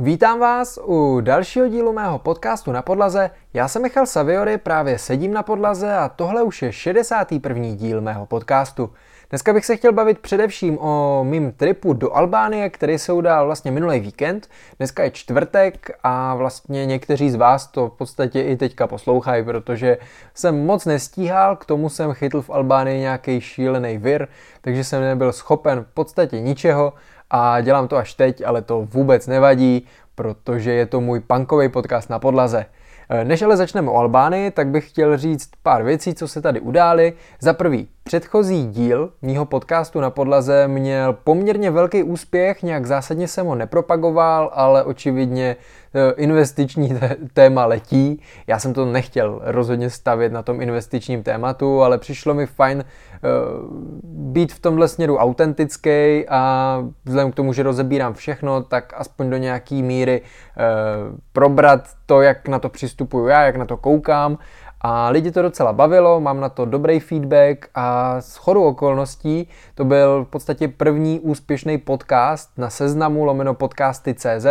Vítám vás u dalšího dílu mého podcastu na podlaze. Já jsem Michal Saviory, právě sedím na podlaze a tohle už je 61. díl mého podcastu. Dneska bych se chtěl bavit především o mým tripu do Albánie, který se udál vlastně minulý víkend. Dneska je čtvrtek a vlastně někteří z vás to v podstatě i teďka poslouchají, protože jsem moc nestíhal, k tomu jsem chytl v Albánii nějaký šílený vir, takže jsem nebyl schopen v podstatě ničeho a dělám to až teď, ale to vůbec nevadí, protože je to můj punkový podcast na podlaze. Než ale začneme o Albánii, tak bych chtěl říct pár věcí, co se tady udály. Za prvý, Předchozí díl mýho podcastu na podlaze měl poměrně velký úspěch, nějak zásadně jsem ho nepropagoval, ale očividně e, investiční téma letí. Já jsem to nechtěl rozhodně stavět na tom investičním tématu, ale přišlo mi fajn e, být v tomhle směru autentický a vzhledem k tomu, že rozebírám všechno, tak aspoň do nějaký míry e, probrat to, jak na to přistupuju já, jak na to koukám a lidi to docela bavilo, mám na to dobrý feedback a s chodu okolností to byl v podstatě první úspěšný podcast na seznamu lomeno podcasty.cz,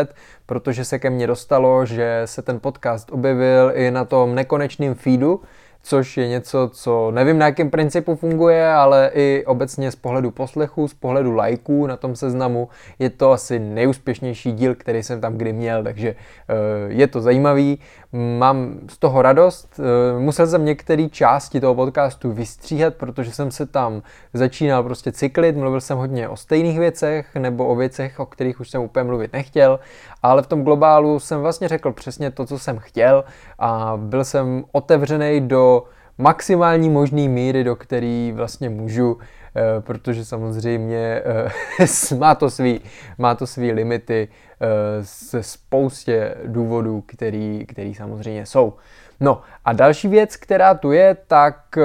protože se ke mně dostalo, že se ten podcast objevil i na tom nekonečném feedu, což je něco, co nevím na jakém principu funguje, ale i obecně z pohledu poslechu, z pohledu lajků na tom seznamu je to asi nejúspěšnější díl, který jsem tam kdy měl, takže eh, je to zajímavý, mám z toho radost. Eh, musel jsem některé části toho podcastu vystříhat, protože jsem se tam začínal prostě cyklit, mluvil jsem hodně o stejných věcech nebo o věcech, o kterých už jsem úplně mluvit nechtěl, ale v tom globálu jsem vlastně řekl přesně to, co jsem chtěl a byl jsem otevřený do maximální možný míry, do který vlastně můžu, eh, protože samozřejmě eh, má to svý, má to svý limity se eh, spoustě důvodů, který, který samozřejmě jsou. No a další věc, která tu je, tak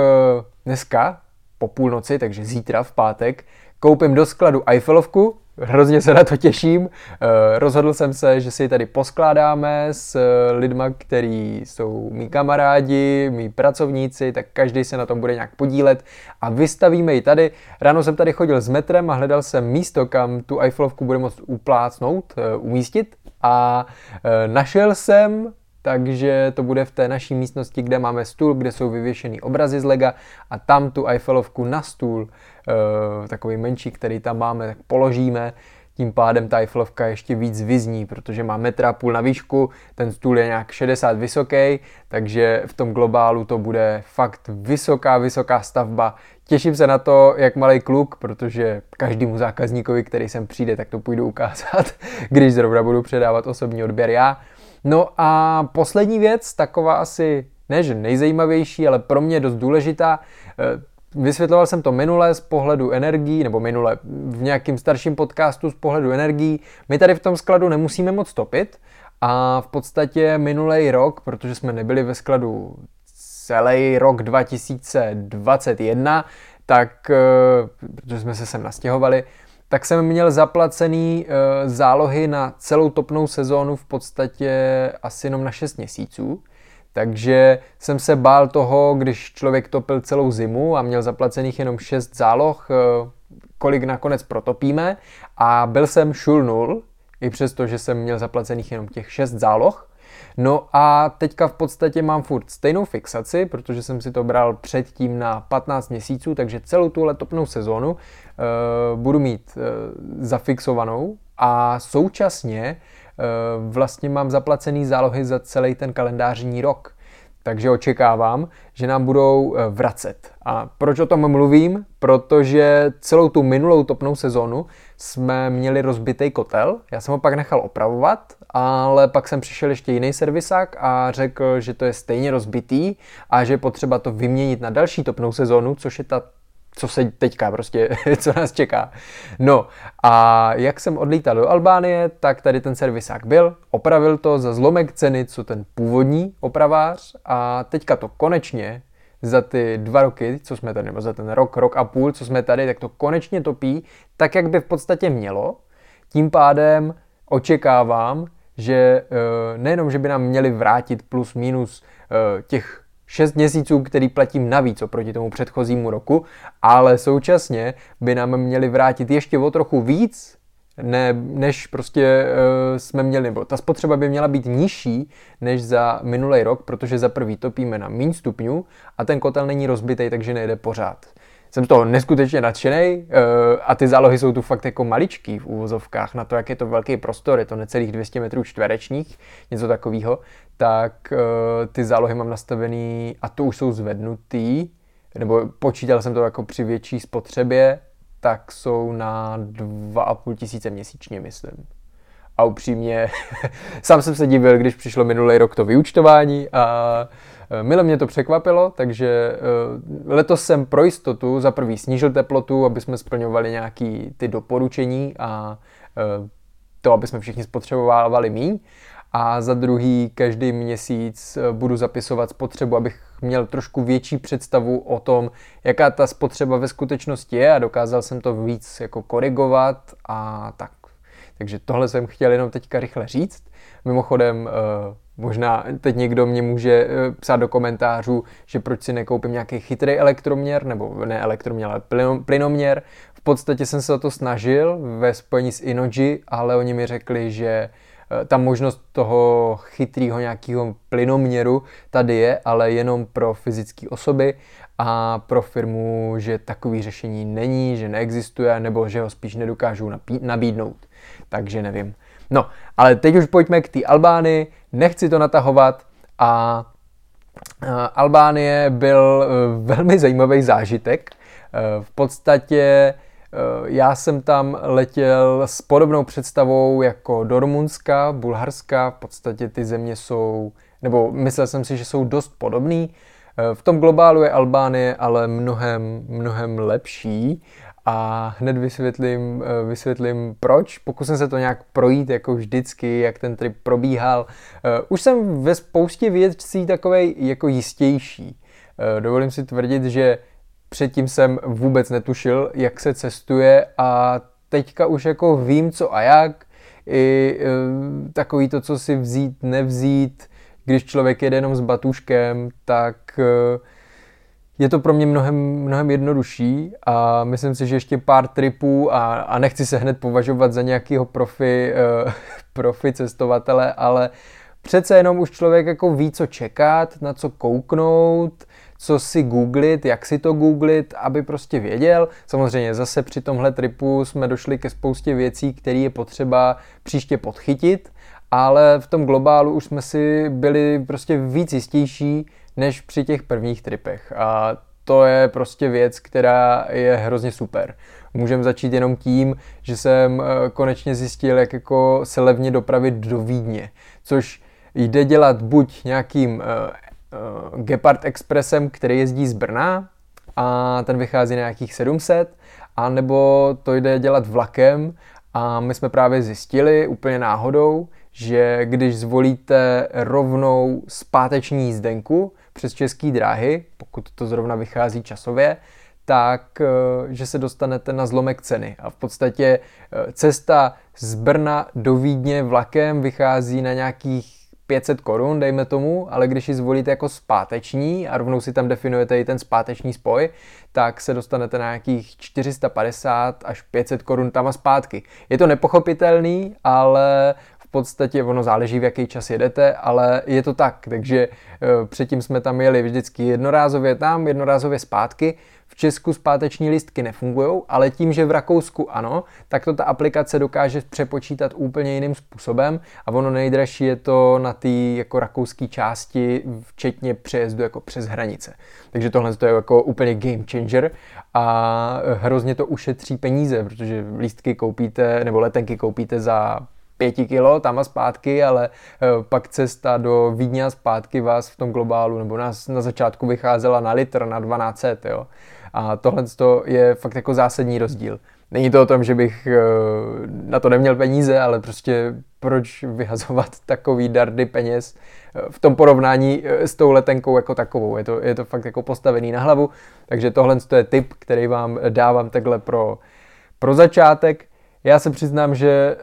dneska po půlnoci, takže zítra v pátek, koupím do skladu Eiffelovku, Hrozně se na to těším. Eh, rozhodl jsem se, že si tady poskládáme s eh, lidma, kteří jsou mý kamarádi, mý pracovníci, tak každý se na tom bude nějak podílet a vystavíme ji tady. Ráno jsem tady chodil s metrem a hledal jsem místo, kam tu Eiffelovku bude moct uplácnout, eh, umístit a našel jsem takže to bude v té naší místnosti, kde máme stůl, kde jsou vyvěšený obrazy z lega a tam tu Eiffelovku na stůl, e, takový menší, který tam máme, tak položíme. Tím pádem ta Eiffelovka ještě víc vyzní, protože má metra půl na výšku, ten stůl je nějak 60 vysoký, takže v tom globálu to bude fakt vysoká, vysoká stavba. Těším se na to, jak malý kluk, protože každému zákazníkovi, který sem přijde, tak to půjdu ukázat, když zrovna budu předávat osobní odběr já. No a poslední věc, taková asi ne, že nejzajímavější, ale pro mě dost důležitá. Eh, vysvětloval jsem to minule z pohledu energií, nebo minule v nějakým starším podcastu z pohledu energií. My tady v tom skladu nemusíme moc topit a v podstatě minulý rok, protože jsme nebyli ve skladu celý rok 2021, tak, eh, protože jsme se sem nastěhovali, tak jsem měl zaplacený e, zálohy na celou topnou sezónu v podstatě asi jenom na 6 měsíců. Takže jsem se bál toho, když člověk topil celou zimu a měl zaplacených jenom 6 záloh, e, kolik nakonec protopíme. A byl jsem šul nul, i přesto, že jsem měl zaplacených jenom těch 6 záloh. No a teďka v podstatě mám furt stejnou fixaci, protože jsem si to bral předtím na 15 měsíců, takže celou tu letopnou sezónu uh, budu mít uh, zafixovanou a současně uh, vlastně mám zaplacený zálohy za celý ten kalendářní rok. Takže očekávám, že nám budou vracet. A proč o tom mluvím? Protože celou tu minulou topnou sezonu jsme měli rozbitý kotel. Já jsem ho pak nechal opravovat ale pak jsem přišel ještě jiný servisák a řekl, že to je stejně rozbitý a že je potřeba to vyměnit na další topnou sezónu, což je ta co se teďka prostě, co nás čeká. No a jak jsem odlítal do Albánie, tak tady ten servisák byl, opravil to za zlomek ceny, co ten původní opravář a teďka to konečně za ty dva roky, co jsme tady, nebo za ten rok, rok a půl, co jsme tady, tak to konečně topí tak, jak by v podstatě mělo. Tím pádem očekávám, že eh, nejenom, že by nám měli vrátit plus minus eh, těch 6 měsíců, který platím navíc oproti tomu předchozímu roku, ale současně by nám měli vrátit ještě o trochu víc, ne, než prostě uh, jsme měli, nebo ta spotřeba by měla být nižší než za minulý rok, protože za prvý topíme na méně stupňů a ten kotel není rozbitý, takže nejde pořád. Jsem z toho neskutečně nadšený uh, a ty zálohy jsou tu fakt jako maličký v úvozovkách na to, jak je to velký prostor, je to necelých 200 metrů čtverečních, něco takového, tak uh, ty zálohy mám nastavený a to už jsou zvednutý, nebo počítal jsem to jako při větší spotřebě, tak jsou na 2,5 tisíce měsíčně, myslím. A upřímně, sám jsem se divil, když přišlo minulý rok to vyučtování a e, Mile mě to překvapilo, takže e, letos jsem pro jistotu za prvý snížil teplotu, aby jsme splňovali nějaký ty doporučení a e, to, aby jsme všichni spotřebovávali míň a za druhý každý měsíc eh, budu zapisovat spotřebu, abych měl trošku větší představu o tom, jaká ta spotřeba ve skutečnosti je a dokázal jsem to víc jako korigovat a tak. Takže tohle jsem chtěl jenom teďka rychle říct. Mimochodem, eh, možná teď někdo mě může eh, psát do komentářů, že proč si nekoupím nějaký chytrý elektroměr, nebo ne elektroměr, ale plynoměr. V podstatě jsem se o to snažil ve spojení s Inoji, ale oni mi řekli, že ta možnost toho chytrého nějakého plynoměru tady je, ale jenom pro fyzické osoby a pro firmu, že takový řešení není, že neexistuje, nebo že ho spíš nedokážou nabídnout. Takže nevím. No, ale teď už pojďme k té Albánii, nechci to natahovat a eh, Albánie byl eh, velmi zajímavý zážitek. V podstatě Eh, já jsem tam letěl s podobnou představou jako do Rumunska, Bulharska, v podstatě ty země jsou, nebo myslel jsem si, že jsou dost podobný. Eh, v tom globálu je Albánie ale mnohem, mnohem lepší a hned vysvětlím, eh, vysvětlím proč. Pokusím se to nějak projít jako vždycky, jak ten trip probíhal. Už jsem ve spoustě věcí takovej jako jistější. Dovolím si tvrdit, že předtím jsem vůbec netušil, jak se cestuje a teďka už jako vím co a jak, i e, takový to, co si vzít, nevzít, když člověk jede jenom s batuškem, tak e, je to pro mě mnohem, mnohem jednodušší a myslím si, že ještě pár tripů a, a nechci se hned považovat za nějakého profi, e, profi cestovatele, ale přece jenom už člověk jako ví, co čekat, na co kouknout, co si googlit, jak si to googlit, aby prostě věděl. Samozřejmě zase při tomhle tripu jsme došli ke spoustě věcí, které je potřeba příště podchytit, ale v tom globálu už jsme si byli prostě víc jistější než při těch prvních tripech. A to je prostě věc, která je hrozně super. Můžeme začít jenom tím, že jsem eh, konečně zjistil, jak jako se levně dopravit do Vídně, což jde dělat buď nějakým eh, uh, Gepard Expressem, který jezdí z Brna a ten vychází na nějakých 700, a nebo to jde dělat vlakem a my jsme právě zjistili úplně náhodou, že když zvolíte rovnou zpáteční jízdenku přes české dráhy, pokud to zrovna vychází časově, tak eh, že se dostanete na zlomek ceny. A v podstatě eh, cesta z Brna do Vídně vlakem vychází na nějakých 500 korun, dejme tomu, ale když ji zvolíte jako zpáteční a rovnou si tam definujete i ten zpáteční spoj, tak se dostanete na nějakých 450 až 500 korun tam a zpátky. Je to nepochopitelný, ale podstatě ono záleží, v jaký čas jedete, ale je to tak, takže eh, předtím jsme tam jeli vždycky jednorázově tam, jednorázově zpátky, v Česku zpáteční listky nefungují, ale tím, že v Rakousku ano, tak to ta aplikace dokáže přepočítat úplně jiným způsobem. A ono nejdražší je to na té jako rakouské části, včetně přejezdu jako přes hranice. Takže tohle je jako úplně game changer a hrozně to ušetří peníze, protože lístky koupíte nebo letenky koupíte za pěti kilo tam a zpátky, ale eh, pak cesta do Vídně a zpátky vás v tom globálu nebo nás na začátku vycházela na litr, na 1200, jo. A tohle je fakt jako zásadní rozdíl. Není to o tom, že bych eh, na to neměl peníze, ale prostě proč vyhazovat takový dardy peněz eh, v tom porovnání s tou letenkou jako takovou. Je to, je to fakt jako postavený na hlavu, takže tohle je tip, který vám dávám takhle pro, pro začátek. Já se přiznám, že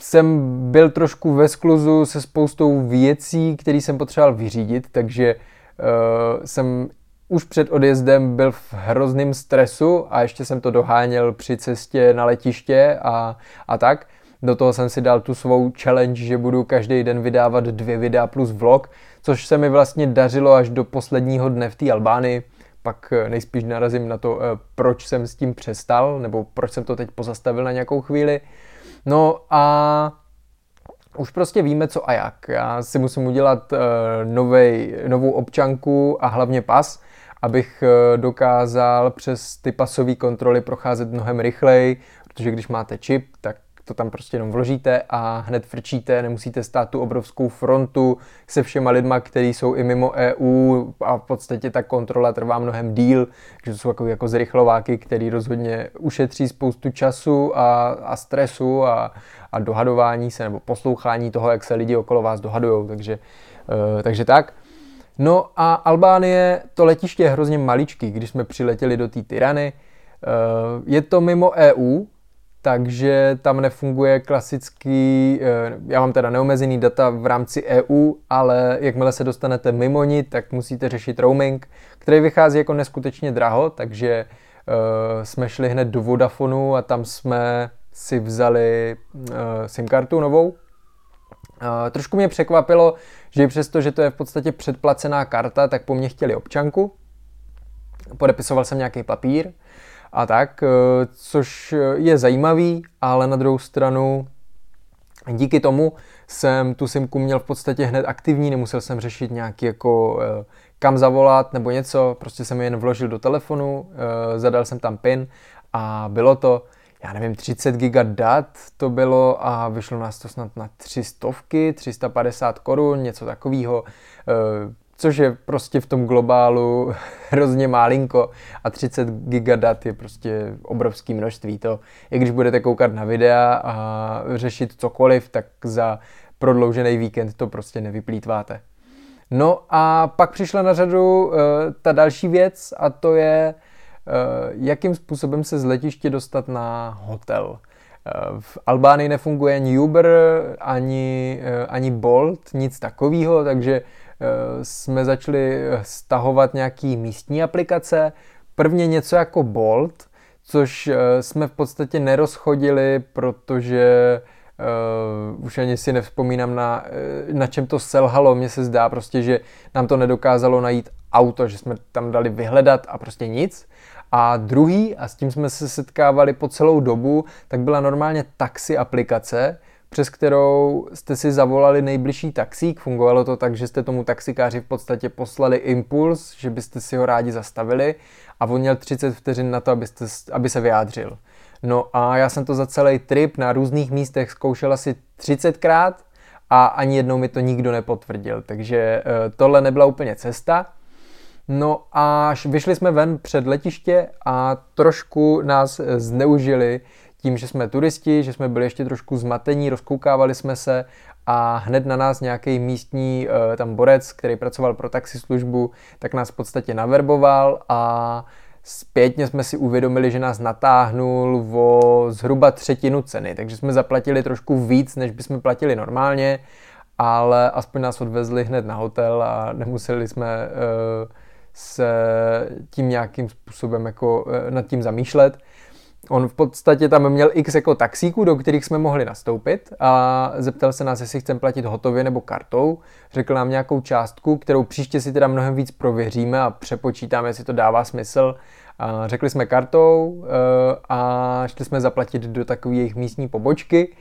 jsem byl trošku ve skluzu se spoustou věcí, které jsem potřeboval vyřídit, takže uh, jsem už před odjezdem byl v hrozném stresu a ještě jsem to doháněl při cestě na letiště a, a tak. Do toho jsem si dal tu svou challenge, že budu každý den vydávat dvě videa plus vlog, což se mi vlastně dařilo až do posledního dne v té Albánii. Pak eh, nejspíš narazím na to, eh, proč jsem s tím přestal, nebo proč jsem to teď pozastavil na nějakou chvíli. No a už prostě víme co a jak. Já si musím udělat uh, novej, novou občanku a hlavně pas, abych uh, dokázal přes ty pasové kontroly procházet mnohem rychleji, protože když máte čip, tak to tam prostě jenom vložíte a hned frčíte, nemusíte stát tu obrovskou frontu se všema lidma, kteří jsou i mimo EU a v podstatě ta kontrola trvá mnohem díl, že to jsou jako, jako zrychlováky, který rozhodně ušetří spoustu času a, a stresu a, a dohadování se nebo poslouchání toho, jak se lidi okolo vás dohadujou, takže, uh, takže tak. No a Albánie, to letiště je hrozně maličký, když jsme přiletěli do té Tyrany. Uh, je to mimo EU, takže tam nefunguje klasický, uh, já mám teda neomezený data v rámci EU, ale jakmile se dostanete mimo ní, tak musíte řešit roaming, který vychází jako neskutečně draho, takže uh, jsme šli hned do Vodafonu a tam jsme si vzali uh, SIM kartu novou. Trošku mě překvapilo, že přesto, že to je v podstatě předplacená karta, tak po mně chtěli občanku. Podepisoval jsem nějaký papír a tak, uh, což je zajímavý, ale na druhou stranu díky tomu jsem tu simku měl v podstatě hned aktivní, nemusel jsem řešit nějaký jako kam zavolat nebo něco, prostě jsem je jen vložil do telefonu, zadal jsem tam PIN a bylo to já nevím, 30 giga dat to bylo a vyšlo nás to snad na 300, 350 korun, něco takového, eh, což je prostě v tom globálu hrozně málinko a 30 giga dat je prostě obrovské množství. To, i když budete koukat na videa a řešit cokoliv, tak za prodloužený víkend to prostě nevyplýtváte. No a pak přišla na řadu uh, ta další věc a to je Eh, jakým způsobem se z letiště dostat na hotel. Eh, v Albánii nefunguje ani Uber, ani, ani Bolt, nic takového, takže jsme začali stahovat nějaký místní aplikace. Prvně něco jako Bolt, což jsme v podstatě nerozchodili, protože Uh, už ani si nevzpomínám na, na čem to selhalo. Mně se zdá prostě, že nám to nedokázalo najít auto, že jsme tam dali vyhledat a prostě nic. A druhý, a s tím jsme se setkávali po celou dobu, tak byla normálně taxi aplikace, přes kterou jste si zavolali nejbližší taxík. Fungovalo to tak, že jste tomu taxikáři v podstatě poslali impuls, že byste si ho rádi zastavili a on měl 30 vteřin na to, abyste, aby se vyjádřil. No a já jsem to za celý trip na různých místech zkoušel asi 30krát a ani jednou mi to nikdo nepotvrdil, takže eh, tohle nebyla úplně cesta. No a vyšli jsme ven před letiště a trošku nás zneužili tím, že jsme turisti, že jsme byli ještě trošku zmatení, rozkoukávali jsme se a hned na nás nějaký místní uh, tam borec, který pracoval pro taxislužbu, tak nás v podstatě naverboval a zpětně jsme si uvědomili, že nás natáhnul o zhruba třetinu ceny, takže jsme zaplatili trošku víc, než bychom platili normálně, ale aspoň nás odvezli hned na hotel a nemuseli jsme uh, se tím nějakým způsobem jako eh, nad tím zamýšlet. On v podstatě tam měl x jako taxíků, do kterých jsme mohli nastoupit a zeptal se nás, jestli chceme platit hotově nebo kartou. Řekl nám nějakou částku, kterou příště si teda mnohem víc prověříme a přepočítáme, jestli to dává smysl. A řekli jsme kartou eh, a šli jsme zaplatit do takové jejich místní pobočky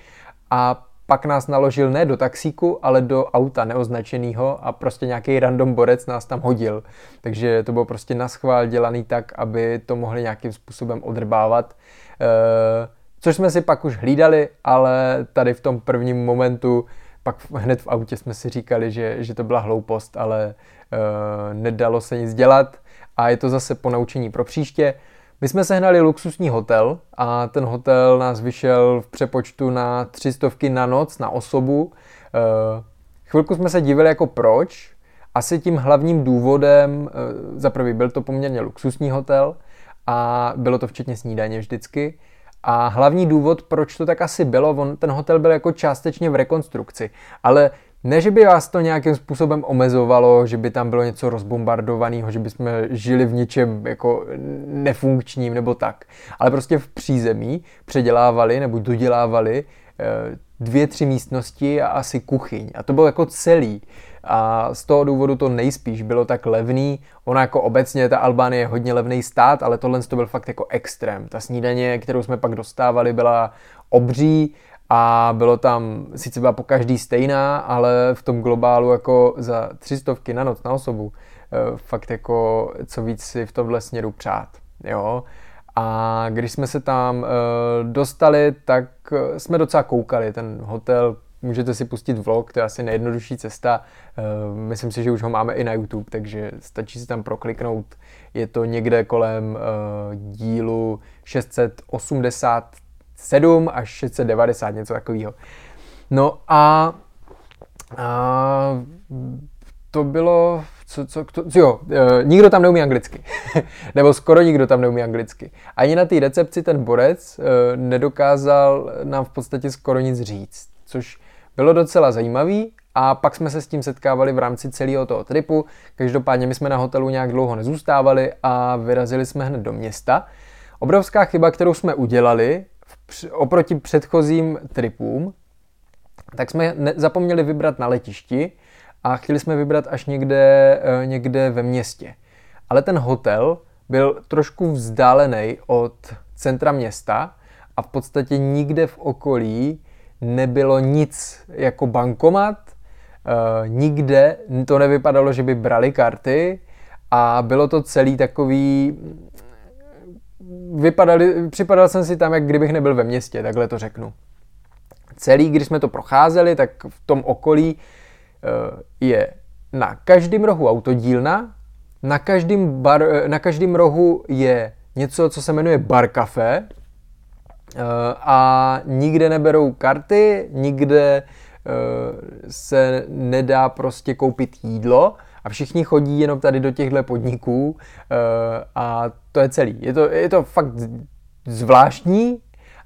a pak nás naložil ne do taxíku, ale do auta neoznačeného a prostě nějaký random borec nás tam hodil. Takže to bylo prostě na schvál dělaný tak, aby to mohli nějakým způsobem odrbávat. E, což jsme si pak už hlídali, ale tady v tom prvním momentu pak hned v autě jsme si říkali, že, že to byla hloupost, ale e, nedalo se nic dělat a je to zase ponaučení pro příště. My jsme sehnali luxusní hotel a ten hotel nás vyšel v přepočtu na tři stovky na noc, na osobu. Eh, chvilku jsme se divili jako proč. Asi tím hlavním důvodem, eh, za prvý byl to poměrně luxusní hotel a bylo to včetně snídaně vždycky. A hlavní důvod, proč to tak asi bylo, on, ten hotel byl jako částečně v rekonstrukci. Ale ne, že by vás to nějakým způsobem omezovalo, že by tam bylo něco rozbombardovaného, že by jsme žili v něčem jako nefunkčním nebo tak, ale prostě v přízemí předělávali nebo dodělávali eh, dvě, tři místnosti a asi kuchyň. A to bylo jako celý. A z toho důvodu to nejspíš bylo tak levný. Ona jako obecně, ta Albánie je hodně levný stát, ale tohle to byl fakt jako extrém. Ta snídaně, kterou jsme pak dostávali, byla obří a bylo tam, sice byla po každý stejná, ale v tom globálu jako za tři stovky na noc na osobu, eh, fakt jako co víc si v tomhle směru přát, jo. A když jsme se tam eh, dostali, tak eh, jsme docela koukali, ten hotel, můžete si pustit vlog, to je asi nejjednodušší cesta, myslím si, že už ho máme i na YouTube, takže stačí si tam prokliknout, je to někde kolem dílu 680 7 až 690, něco takového. No a, a to bylo, co, co, to, jo, e, nikdo tam neumí anglicky. Nebo skoro nikdo tam neumí anglicky. Ani na té recepci ten borec e, nedokázal nám v podstatě skoro nic říct, což bylo docela zajímavý a pak jsme se s tím setkávali v rámci celého toho tripu. Každopádně my jsme na hotelu nějak dlouho nezůstávali a vyrazili jsme hned do města. Obrovská chyba, kterou jsme udělali, oproti předchozím tripům, tak jsme zapomněli vybrat na letišti, a chtěli jsme vybrat až někde, eh, někde ve městě. Ale ten hotel byl trošku vzdálený od centra města a v podstatě nikde v okolí nebylo nic jako bankomat, eh, nikde to nevypadalo, že by brali karty a bylo to celý takový vypadali, připadal jsem si tam, jak kdybych nebyl ve městě, takhle to řeknu. Celý, když jsme to procházeli, tak v tom okolí Eh, je na každém rohu autodílna, na každém, bar, eh, na každém rohu je něco, co se jmenuje bar café eh, a nikde neberou karty, nikde se nedá prostě koupit jídlo a všichni chodí jenom tady do těchto podniků a to je celý. Je to, je to fakt zvláštní,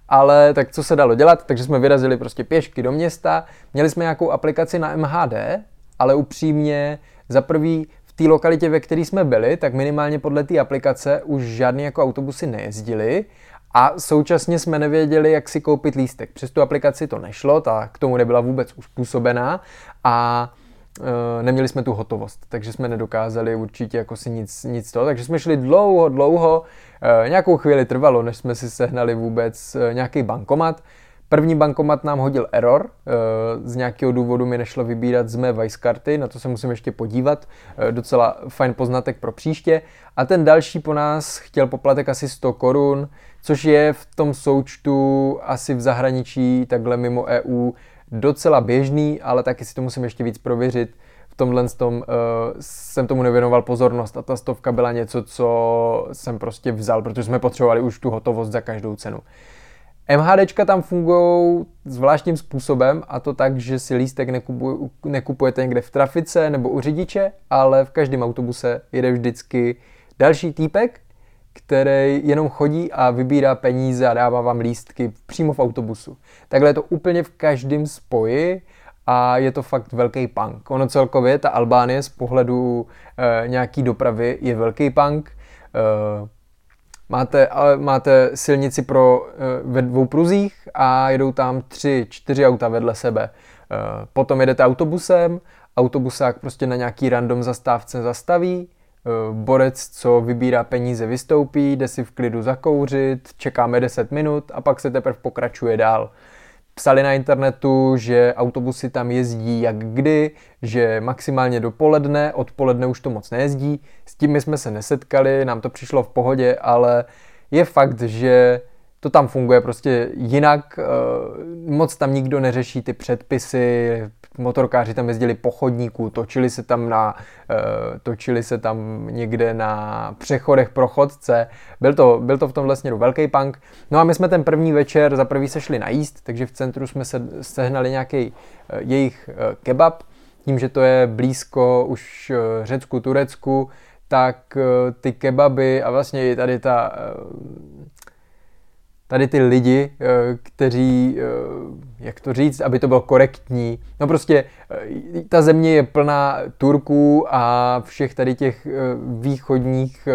ale tak co se dalo dělat, takže jsme vyrazili prostě pěšky do města, měli jsme nějakou aplikaci na MHD, ale upřímně za prvý v té lokalitě, ve které jsme byli, tak minimálně podle té aplikace už žádný jako autobusy nejezdili a současně jsme nevěděli, jak si koupit lístek. Přes tu aplikaci to nešlo, ta k tomu nebyla vůbec uspůsobená a neměli jsme tu hotovost, takže jsme nedokázali určitě jako si nic, nic toho, takže jsme šli dlouho, dlouho, e, nějakou chvíli trvalo, než jsme si sehnali vůbec e, nějaký bankomat, První bankomat nám hodil error, z nějakého důvodu mi nešlo vybírat z mé Vice karty, na to se musím ještě podívat, docela fajn poznatek pro příště. A ten další po nás chtěl poplatek asi 100 korun, což je v tom součtu asi v zahraničí, takhle mimo EU, docela běžný, ale taky si to musím ještě víc prověřit. V tomhle tom, uh, jsem tomu nevěnoval pozornost a ta stovka byla něco, co jsem prostě vzal, protože jsme potřebovali už tu hotovost za každou cenu. MHDčka tam fungují zvláštním způsobem a to tak, že si lístek nekupujete někde v trafice nebo u řidiče, ale v každém autobuse jede vždycky další týpek, který jenom chodí a vybírá peníze a dává vám lístky přímo v autobusu. Takhle je to úplně v každém spoji a je to fakt velký punk. Ono celkově, ta Albánie z pohledu e, nějaký dopravy je velký punk. E, máte, ale máte silnici pro, e, ve dvou pruzích a jedou tam tři, čtyři auta vedle sebe. E, potom jedete autobusem, autobusák prostě na nějaký random zastávce zastaví, borec, co vybírá peníze, vystoupí, jde si v klidu zakouřit, čekáme 10 minut a pak se teprve pokračuje dál. Psali na internetu, že autobusy tam jezdí jak kdy, že maximálně dopoledne, odpoledne už to moc nejezdí. S tím my jsme se nesetkali, nám to přišlo v pohodě, ale je fakt, že to tam funguje prostě jinak, eh, moc tam nikdo neřeší ty předpisy, motorkáři tam jezdili po chodníku, točili se tam na, eh, točili se tam někde na přechodech pro chodce, byl to, byl to v tomhle směru velký punk. No a my jsme ten první večer za prvý se šli najíst, takže v centru jsme se sehnali nějaký eh, jejich kebab, tím, že to je blízko už Řecku, Turecku, tak ty kebaby a vlastně i tady ta tady ty lidi, eh, kteří, eh, jak to říct, aby to bylo korektní, no prostě eh, ta země je plná Turků a všech tady těch východních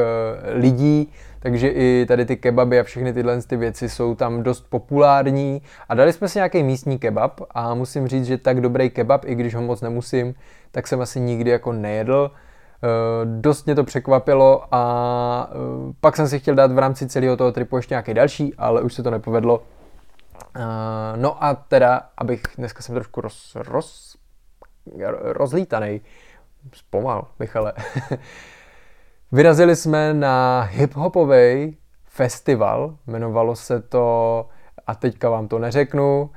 lidí, takže i tady ty kebaby a všechny tyhle ty věci jsou tam dost populární a dali jsme si nějaký místní kebab a musím říct, že tak dobrý kebab, i když ho moc nemusím, tak jsem asi nikdy jako nejedl. Eh, dost mě to překvapilo a eh, pak jsem si chtěl dát v rámci celého toho tripu ještě nějaký další, ale už se to nepovedlo. Eh, no a teda, abych, dneska jsem trošku roz, roz, rozlítaný, zpomal, Michale. Vyrazili jsme na hip-hopový festival, jmenovalo se to, a teďka vám to neřeknu,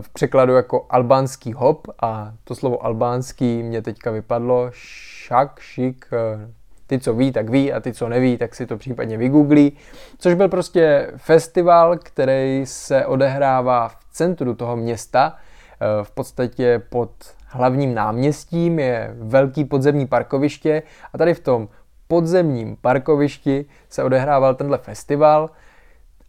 v překladu jako albánský hop a to slovo albánský mě teďka vypadlo, šak, šik, eh, ty, co ví, tak ví a ty, co neví, tak si to případně vygooglí. Což byl prostě festival, který se odehrává v centru toho města, eh, v podstatě pod hlavním náměstím je velký podzemní parkoviště a tady v tom podzemním parkovišti se odehrával tenhle festival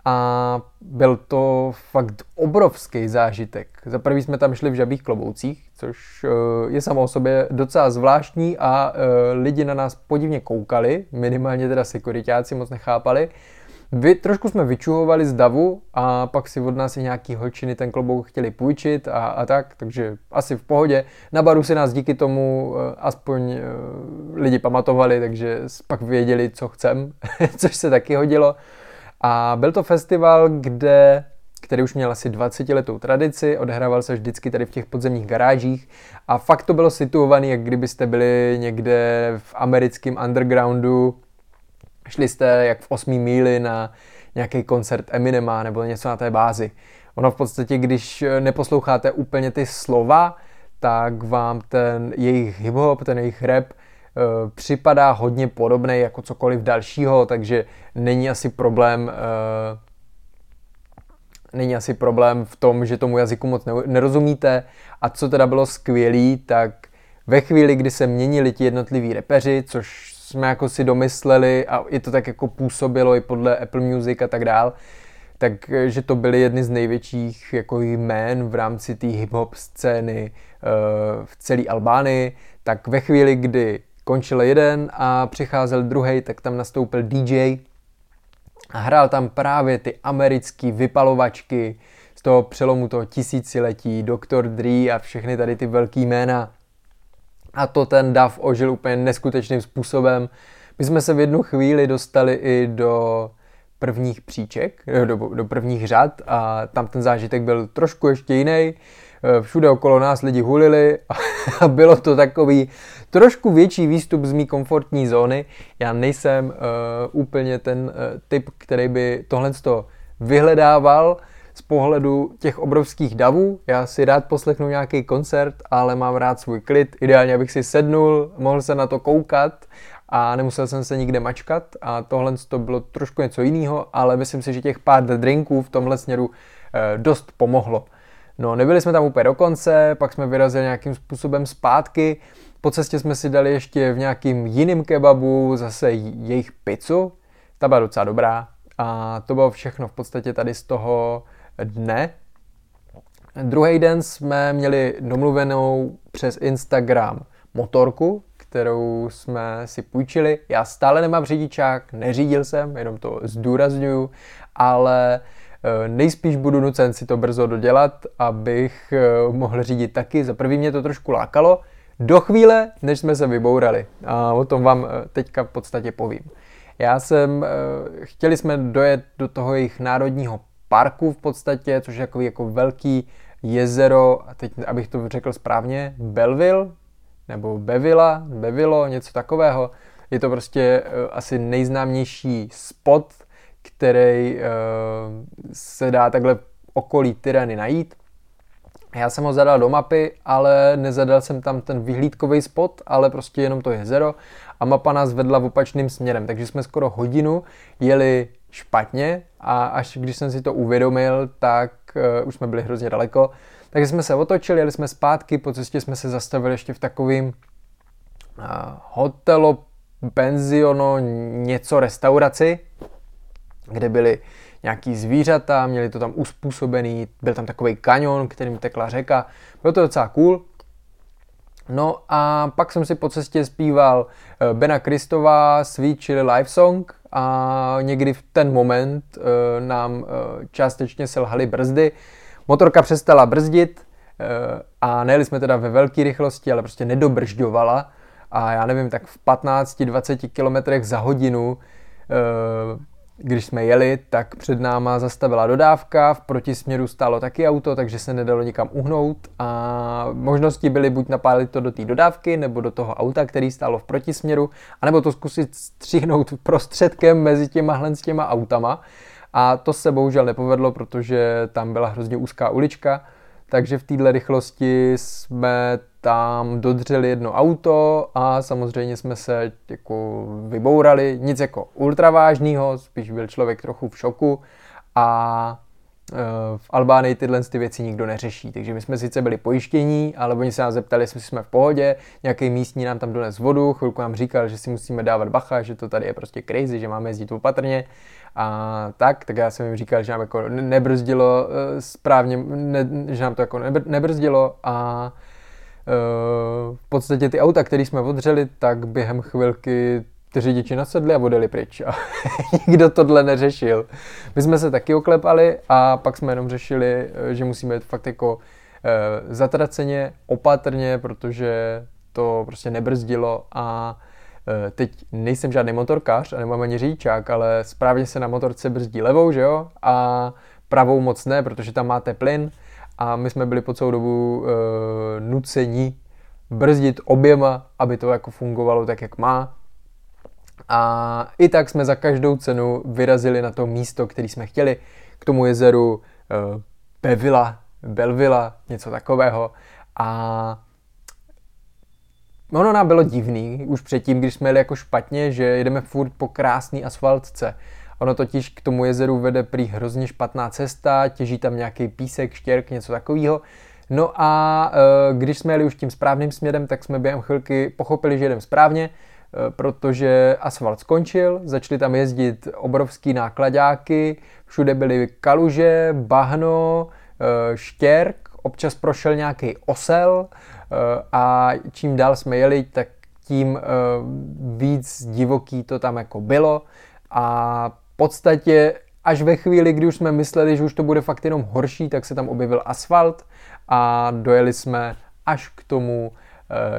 a byl to fakt obrovský zážitek. Za prvý jsme tam šli v žabých kloboucích, což eh, je samo o sobě docela zvláštní a eh, lidi na nás podivně koukali, minimálně teda sekuritáci moc nechápali. Vy, trošku jsme vyčuhovali z davu a pak si od nás i nějaký holčiny ten klobouk chtěli půjčit a, a tak, takže asi v pohodě. Na baru si nás díky tomu uh, aspoň lidi pamatovali, takže pak věděli, co chcem, což se taky hodilo. A byl to festival, kde který už měl asi 20 letou tradici, odehrával se vždycky tady v těch podzemních garážích a fakt to bylo situované, jak kdybyste byli někde v americkém undergroundu, šli jste jak v 8 míli na nějaký koncert Eminema nebo něco na té bázi. Ono v podstatě, když neposloucháte úplně ty slova, tak vám ten jejich hip-hop, ten jejich rap připadá hodně podobný jako cokoliv dalšího, takže není asi problém eh, není asi problém v tom, že tomu jazyku moc nerozumíte. A co teda bylo skvělý, tak ve chvíli, kdy se měnili ti jednotliví repeři, což jsme jako si domysleli a i to tak jako působilo i podle Apple Music a tak dál, takže to byly jedny z největších jako jmén v rámci té hip-hop scény v celé Albánii, tak ve chvíli, kdy končil jeden a přicházel druhý, tak tam nastoupil DJ a hrál tam právě ty americké vypalovačky z toho přelomu toho tisíciletí, Dr. Dre a všechny tady ty velký jména. A to ten dav ožil úplně neskutečným způsobem. My jsme se v jednu chvíli dostali i do prvních příček, do, do prvních řad a tam ten zážitek byl trošku ještě jiný. Všude okolo nás lidi hulili a bylo to takový trošku větší výstup z mý komfortní zóny. Já nejsem uh, úplně ten uh, typ, který by tohle vyhledával z pohledu těch obrovských davů. Já si rád poslechnu nějaký koncert, ale mám rád svůj klid. Ideálně, abych si sednul, mohl se na to koukat a nemusel jsem se nikde mačkat a tohle to bylo trošku něco jiného, ale myslím si, že těch pár drinků v tomhle směru eh, dost pomohlo. No, nebyli jsme tam úplně do konce, pak jsme vyrazili nějakým způsobem zpátky. Po cestě jsme si dali ještě v nějakým jiným kebabu zase jejich pizzu. Ta byla docela dobrá. A to bylo všechno v podstatě tady z toho dne. Druhý den jsme měli domluvenou přes Instagram motorku, kterou jsme si půjčili. Já stále nemám řidičák, neřídil jsem, jenom to zdůraznuju, ale Eh, nejspíš budu nucen si to brzo dodělat, abych eh, mohl řídit taky. Za prvý mě to trošku lákalo, do chvíle, než jsme se vybourali. A o tom vám eh, teďka v podstatě povím. Já jsem, chtěli jsme dojet do toho jejich národního parku v podstatě, což je takový jako velký jezero, a teď abych to řekl správně, Belville, nebo Bevila, Bevilo, něco takového. Je to prostě asi nejznámější spot který uh, se dá takhle okolí Tyreny najít. Já jsem ho zadal do mapy, ale nezadal jsem tam ten vyhlídkový spot, ale prostě jenom to jezero a mapa nás vedla v opačným směrem, takže jsme skoro hodinu jeli špatně a až když jsem si to uvědomil, tak uh, už jsme byli hrozně daleko. Takže jsme se otočili, jeli jsme zpátky, po cestě jsme se zastavili ještě v takovým uh, hotelo, penziono, něco restauraci, kde byly nějaký zvířata, měli to tam uspůsobený, byl tam takový kanion, kterým tekla řeka, bylo to docela cool. No a pak jsem si po cestě zpíval eh, Bena Kristova Sweet Chili Live Song a někdy v ten moment uh, nám uh, částečně selhaly brzdy. Motorka přestala brzdit a nejeli jsme teda ve velké rychlosti, ale prostě nedobržďovala a já nevím, tak v 15-20 km za hodinu když jsme jeli, tak před náma zastavila dodávka, v protisměru stálo taky auto, takže se nedalo nikam uhnout a možnosti byly buď napálit to do té dodávky, nebo do toho auta, který stálo v protisměru, anebo to zkusit stříhnout prostředkem mezi těma s těma autama. A to se bohužel nepovedlo, protože tam byla hrozně úzká ulička, takže v této rychlosti jsme tam dodřeli jedno auto a samozřejmě jsme se jako vybourali, nic jako ultravážného, spíš byl člověk trochu v šoku a v Albánii tyhle ty věci nikdo neřeší. Takže my jsme sice byli pojištění, ale oni se nás zeptali, jestli jsme v pohodě, nějaký místní nám tam dones vodu, chvilku nám říkal, že si musíme dávat bacha, že to tady je prostě crazy, že máme jezdit opatrně a tak, tak já jsem jim říkal, že nám jako nebrzdilo e, správně, ne, že nám to jako nebrzdilo a Eh, v podstatě ty auta, které jsme odřeli, tak během chvilky ty řidiči nasedli a odjeli pryč. A nikdo tohle neřešil. My jsme se taky oklepali a pak jsme jenom řešili, eh, že musíme fakt jako e, zatraceně, opatrně, protože to prostě nebrzdilo a e, teď nejsem žádný motorkář a nemám ani řidičák, ale správně se na motorce brzdí levou, že jo? A pravou moc ne, protože tam máte plyn a my jsme byli po celou dobu e, nuceni brzdit oběma, aby to jako fungovalo tak, jak má. A i tak jsme za každou cenu vyrazili na to místo, který jsme chtěli, k tomu jezeru e, Bevila, Belvila, něco takového. A ono nám bylo divný už předtím, když jsme jeli jako špatně, že jedeme furt po krásný asfaltce. Ono totiž k tomu jezeru vede prý hrozně špatná cesta, těží tam nějaký písek, štěrk, něco takového. No a e, když jsme jeli už tím správným směrem, tak jsme během chvilky pochopili, že jdeme správně, protože asfalt skončil, začali tam jezdit obrovský nákladáky, všude byly kaluže, bahno, e, štěrk, občas prošel nějaký osel a čím dál jsme jeli, tak tím víc divoký to tam jako bylo. A podstatě až ve chvíli, kdy už jsme mysleli, že už to bude fakt jenom horší, tak se tam objevil asfalt a dojeli jsme až k tomu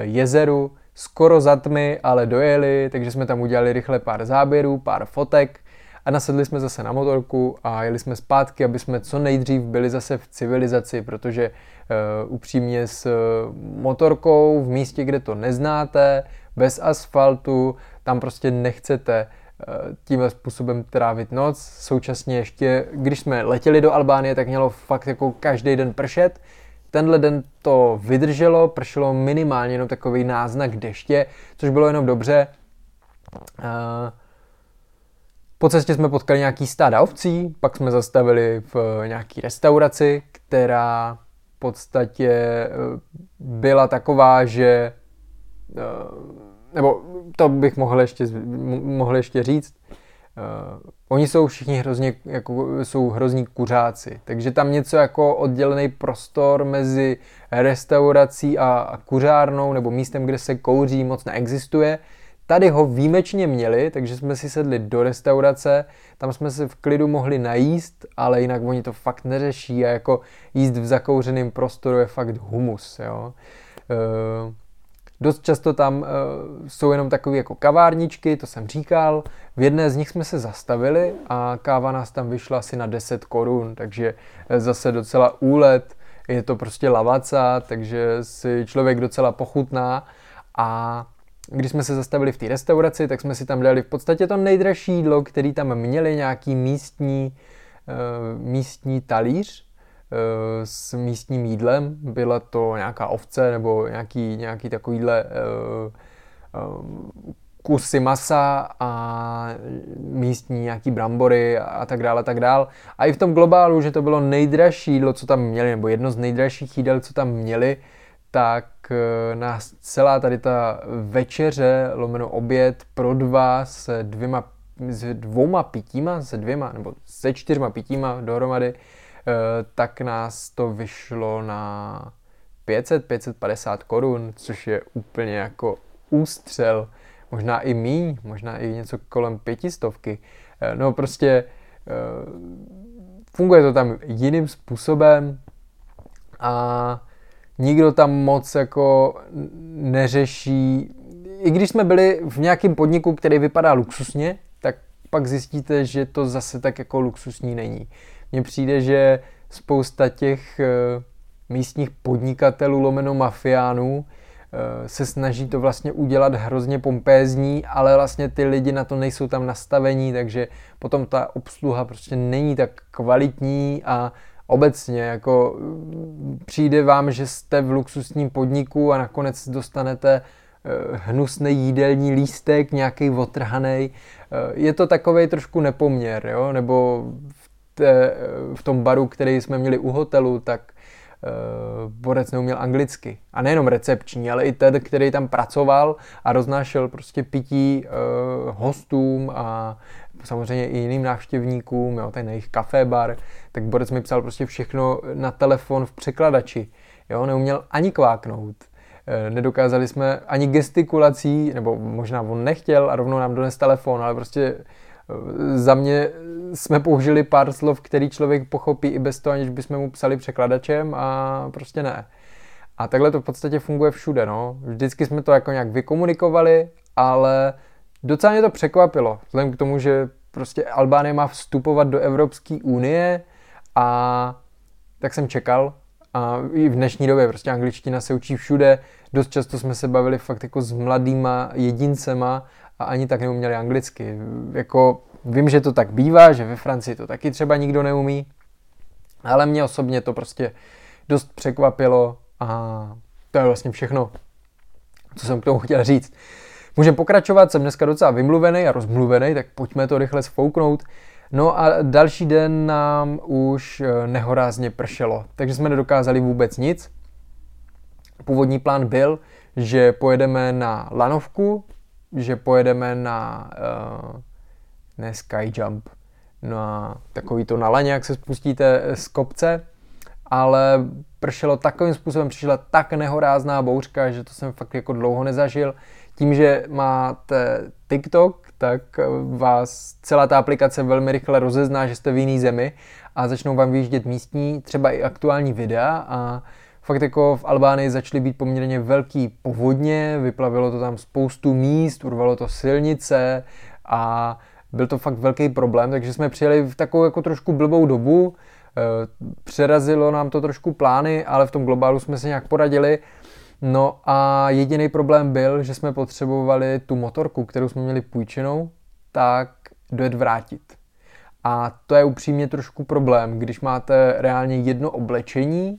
jezeru, skoro za tmy, ale dojeli, takže jsme tam udělali rychle pár záběrů, pár fotek a nasedli jsme zase na motorku a jeli jsme zpátky, aby jsme co nejdřív byli zase v civilizaci, protože e, upřímně s e, motorkou v místě, kde to neznáte, bez asfaltu, tam prostě nechcete Eh, tímhle způsobem trávit noc. Současně ještě, když jsme letěli do Albánie, tak mělo fakt jako každý den pršet. Tenhle den to vydrželo, pršelo minimálně jenom takový náznak deště, což bylo jenom dobře. Eh, po cestě jsme potkali nějaký stáda ovcí, pak jsme zastavili v nějaký restauraci, která v podstatě eh, byla taková, že nebo to bych mohl ještě, mohl ještě říct, uh, oni jsou všichni hrozně, jako, jsou hrozní kuřáci, takže tam něco jako oddělený prostor mezi restaurací a, a kuřárnou nebo místem, kde se kouří, moc neexistuje. Tady ho výjimečně měli, takže jsme si sedli do restaurace, tam jsme se v klidu mohli najíst, ale jinak oni to fakt neřeší a jako jíst v zakouřeném prostoru je fakt humus, jo. Uh, Dost často tam uh, jsou jenom takové jako kavárničky, to jsem říkal. V jedné z nich jsme se zastavili a káva nás tam vyšla asi na 10 korun, takže eh, zase docela úlet. Je to prostě lavaca, takže si člověk docela pochutná a když jsme se zastavili v té restauraci, tak jsme si tam dali v podstatě to nejdražší jídlo, který tam měli, nějaký místní, uh, místní talíř, s místním jídlem. Byla to nějaká ovce nebo nějaký, nějaký takovýhle eh, eh, kusy masa a místní nějaký brambory a tak dále, tak dále. A i v tom globálu, že to bylo nejdražší jídlo, co tam měli, nebo jedno z nejdražších jídel, co tam měli, tak nás celá tady ta večeře, lomeno oběd pro dva s dvěma s dvouma pitíma, se dvěma, nebo se čtyřma pitíma dohromady, tak nás to vyšlo na 500-550 korun, což je úplně jako ústřel, možná i míň, možná i něco kolem pětistovky. No prostě funguje to tam jiným způsobem a nikdo tam moc jako neřeší, i když jsme byli v nějakém podniku, který vypadá luxusně, tak pak zjistíte, že to zase tak jako luxusní není. Mně přijde, že spousta těch eh, místních podnikatelů lomeno mafiánů eh, se snaží to vlastně udělat hrozně pompézní, ale vlastně ty lidi na to nejsou tam nastavení, takže potom ta obsluha prostě není tak kvalitní a obecně jako mm, přijde vám, že jste v luxusním podniku a nakonec dostanete eh, hnusný jídelní lístek, nějaký otrhaný. Je to takový trošku nepoměr, jo? nebo té, v tom baru, který jsme měli u hotelu, tak uh, borec neuměl anglicky. A nejenom recepční, ale i ten, který tam pracoval a roznášel prostě pití uh, hostům a samozřejmě i jiným návštěvníkům, jo, ten jejich kafe bar, tak borec mi psal prostě všechno na telefon v překladači. Jo, neuměl ani kváknout. Eh, nedokázali jsme ani gestikulací, nebo možná on nechtěl a rovnou nám dones telefon, ale prostě za mě jsme použili pár slov, který člověk pochopí i bez toho, aniž bychom mu psali překladačem a prostě ne. A takhle to v podstatě funguje všude, no. Vždycky jsme to jako nějak vykomunikovali, ale docela mě to překvapilo, vzhledem k tomu, že prostě Albánie má vstupovat do Evropské unie a tak jsem čekal a i v dnešní době prostě angličtina se učí všude, dost často jsme se bavili fakt jako s mladýma jedincema a ani tak neuměli anglicky. Jako vím, že to tak bývá, že ve Francii to taky třeba nikdo neumí, ale mě osobně to prostě dost překvapilo a to je vlastně všechno, co jsem k tomu chtěl říct. Můžeme pokračovat, jsem dneska docela vymluvený a rozmluvený, tak pojďme to rychle sfouknout. No a další den nám už eh, nehorázně pršelo, takže jsme nedokázali vůbec nic. Původní plán byl, že pojedeme na lanovku, že pojedeme na uh, ne skyjump, na takový to na laně, jak se spustíte z kopce, ale pršelo takovým způsobem, přišla tak nehorázná bouřka, že to jsem fakt jako dlouho nezažil. Tím, že máte TikTok, tak vás celá ta aplikace velmi rychle rozezná, že jste v jiný zemi a začnou vám vyjíždět místní, třeba i aktuální videa a fakt jako v Albánii začaly být poměrně velký povodně, vyplavilo to tam spoustu míst, urvalo to silnice a byl to fakt velký problém, takže jsme přijeli v takovou jako trošku blbou dobu, eh, přerazilo nám to trošku plány, ale v tom globálu jsme se nějak poradili. No a jediný problém byl, že jsme potřebovali tu motorku, kterou jsme měli půjčenou, tak dojet vrátit. A to je upřímně trošku problém, když máte reálně jedno oblečení,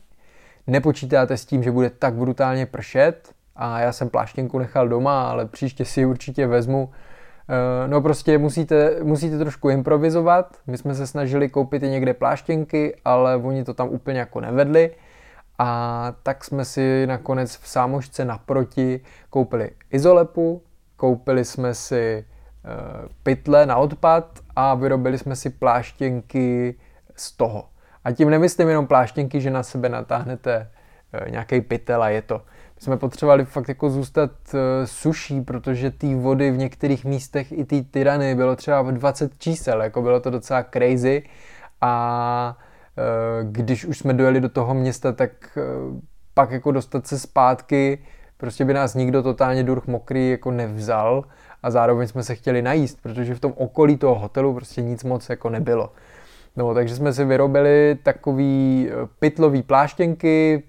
nepočítáte s tím, že bude tak brutálně pršet a já jsem pláštěnku nechal doma, ale příště si určitě vezmu. Eh, no prostě musíte, musíte trošku improvizovat. My jsme se snažili koupit i někde pláštěnky, ale oni to tam úplně jako nevedli. A tak jsme si nakonec v sámošce naproti koupili izolepu, koupili jsme si eh, pytle na odpad a vyrobili jsme si pláštěnky z toho. A tím nemyslím jenom pláštěnky, že na sebe natáhnete eh, nějaký pytel a je to. My jsme potřebovali fakt jako zůstat eh, suší, protože té vody v některých místech i ty tyrany bylo třeba 20 čísel, jako bylo to docela crazy a eh, když už jsme dojeli do toho města, tak pak jako dostat se zpátky, prostě by nás nikdo totálně durch mokrý jako nevzal a zároveň jsme se chtěli najíst, protože v tom okolí toho hotelu prostě nic moc jako nebylo. No, takže jsme si vyrobili takový eh, pytlový pláštěnky,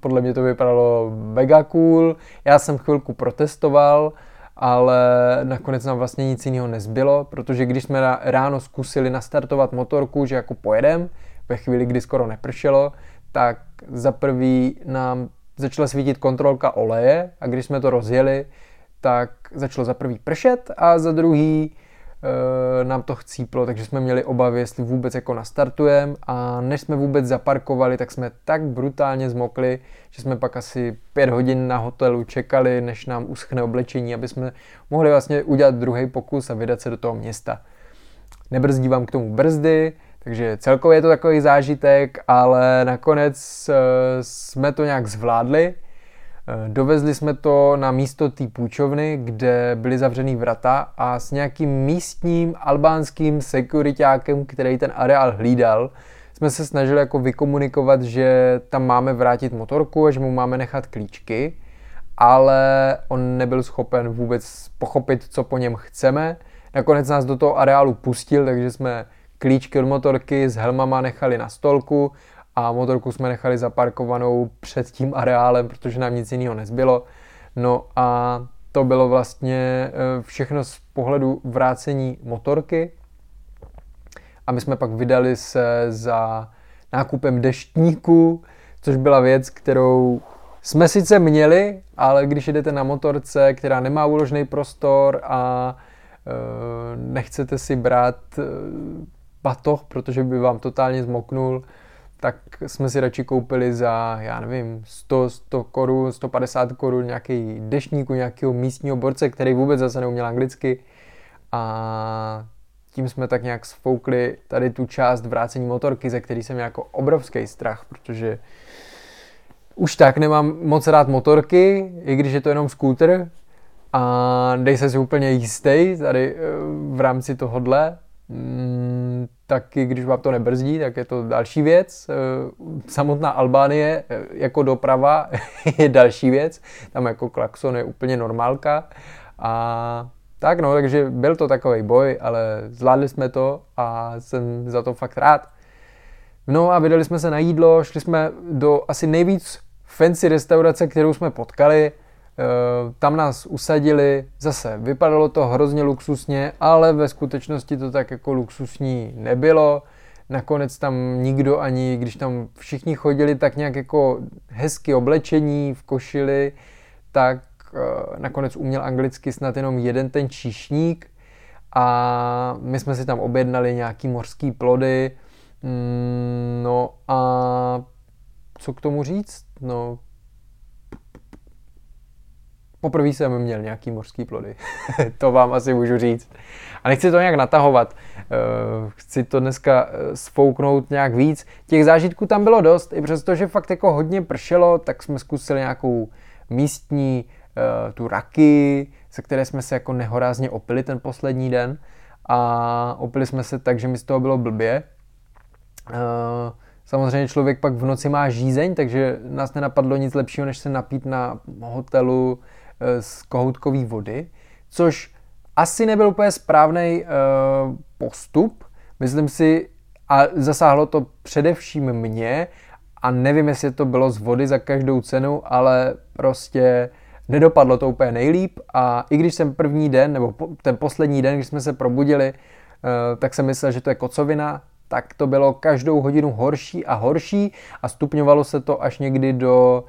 podle mě to vypadalo mega cool. Já jsem chvilku protestoval, ale nakonec nám vlastně nic jiného nezbylo, protože když jsme ráno zkusili nastartovat motorku, že jako pojedem, ve chvíli, kdy skoro nepršelo, tak za prvý nám začala svítit kontrolka oleje a když jsme to rozjeli, tak začalo za prvý pršet a za druhý nám to chcíplo, takže jsme měli obavy, jestli vůbec jako nastartujeme a než jsme vůbec zaparkovali, tak jsme tak brutálně zmokli, že jsme pak asi pět hodin na hotelu čekali, než nám uschne oblečení, aby jsme mohli vlastně udělat druhý pokus a vydat se do toho města. Nebrzdí vám k tomu brzdy, takže celkově je to takový zážitek, ale nakonec e, jsme to nějak zvládli. Dovezli jsme to na místo té půjčovny, kde byly zavřený vrata a s nějakým místním albánským sekuritákem, který ten areál hlídal, jsme se snažili jako vykomunikovat, že tam máme vrátit motorku a že mu máme nechat klíčky, ale on nebyl schopen vůbec pochopit, co po něm chceme. Nakonec nás do toho areálu pustil, takže jsme klíčky od motorky s helmama nechali na stolku a motorku jsme nechali zaparkovanou před tím areálem, protože nám nic jiného nezbylo. No a to bylo vlastně eh, všechno z pohledu vrácení motorky. A my jsme pak vydali se za nákupem deštníků, což byla věc, kterou jsme sice měli, ale když jedete na motorce, která nemá úložný prostor a e, nechcete si brát e, batoh, protože by vám totálně zmoknul, tak jsme si radši koupili za, já nevím, 100, 100 korun, 150 korun nějaký dešníku, nějakého místního borce, který vůbec zase neuměl anglicky. A tím jsme tak nějak sfoukli tady tu část vrácení motorky, ze který jsem měl jako obrovský strach, protože už tak nemám moc rád motorky, i když je to jenom skútr a dej se si úplně jistý tady eh, v rámci tohodle, Mm, taky když vám to nebrzdí, tak je to další věc. Eh, samotná Albánie eh, jako doprava je další věc. Tam jako klakson je úplně normálka. A tak no, takže byl to takový boj, ale zvládli jsme to a jsem za to fakt rád. No a vydali jsme se na jídlo, šli jsme do asi nejvíc fancy restaurace, kterou jsme potkali. Eh, tam nás usadili, zase vypadalo to hrozně luxusně, ale ve skutečnosti to tak jako luxusní nebylo. Nakonec tam nikdo ani, když tam všichni chodili tak nějak jako hezky oblečení v košili, tak eh, nakonec uměl anglicky snad jenom jeden ten číšník a my jsme si tam objednali nějaký mořský plody. Mm, no a co k tomu říct? No, Poprvé jsem měl nějaký mořský plody. to vám asi můžu říct. A nechci to nějak natahovat. Eh, chci to dneska eh, sfouknout nějak víc. Těch zážitků tam bylo dost. I přesto, že fakt jako hodně pršelo, tak jsme zkusili nějakou místní eh, tu raky, se které jsme se jako nehorázně opili ten poslední den. A opili jsme se tak, že mi z toho bylo blbě. Samozřejmě člověk pak v noci má žízeň, takže nás nenapadlo nic lepšího, než se napít na hotelu Eh, z kohoutkové vody, což asi nebyl úplně správný uh, postup. Myslím si, a zasáhlo to především mě, a nevím, jestli to bylo z vody za každou cenu, ale prostě nedopadlo to úplně nejlíp a i když jsem první den, nebo ten poslední den, když jsme se probudili, uh, tak jsem myslel, že to je kocovina, tak to bylo každou hodinu horší a horší a stupňovalo se to až někdy do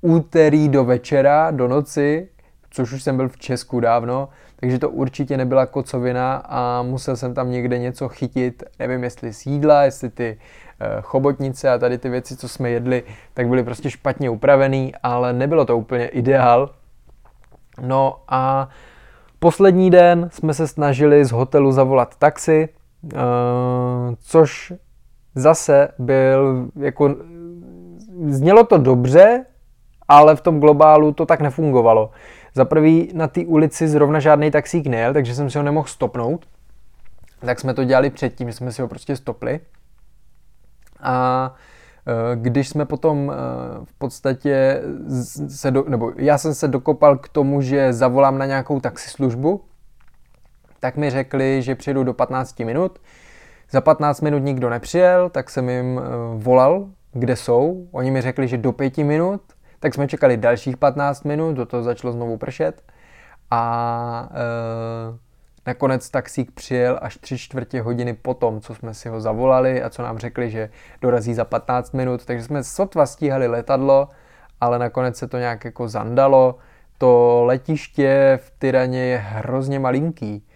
úterý do večera, do noci, což už jsem byl v Česku dávno, takže to určitě nebyla kocovina a musel jsem tam někde něco chytit, nevím jestli z jídla, jestli ty eh, chobotnice a tady ty věci, co jsme jedli, tak byly prostě špatně upravený, ale nebylo to úplně ideál. No a poslední den jsme se snažili z hotelu zavolat taxi, eh, což zase byl jako znělo to dobře, ale v tom globálu to tak nefungovalo. Za prvý na té ulici zrovna žádný taxík nejel, takže jsem si ho nemohl stopnout. Tak jsme to dělali předtím, že jsme si ho prostě stopli. A e, když jsme potom e, v podstatě se do, nebo já jsem se dokopal k tomu, že zavolám na nějakou taxislužbu, tak mi řekli, že přijdu do 15 minut. Za 15 minut nikdo nepřijel, tak jsem jim e, volal, kde jsou. Oni mi řekli, že do 5 minut tak jsme čekali dalších 15 minut, do toho začalo znovu pršet. A e, nakonec taxík přijel až tři čtvrtě hodiny potom, co jsme si ho zavolali a co nám řekli, že dorazí za 15 minut, takže jsme sotva stíhali letadlo, ale nakonec se to nějak jako zandalo, to letiště v Tyraně je hrozně malinký.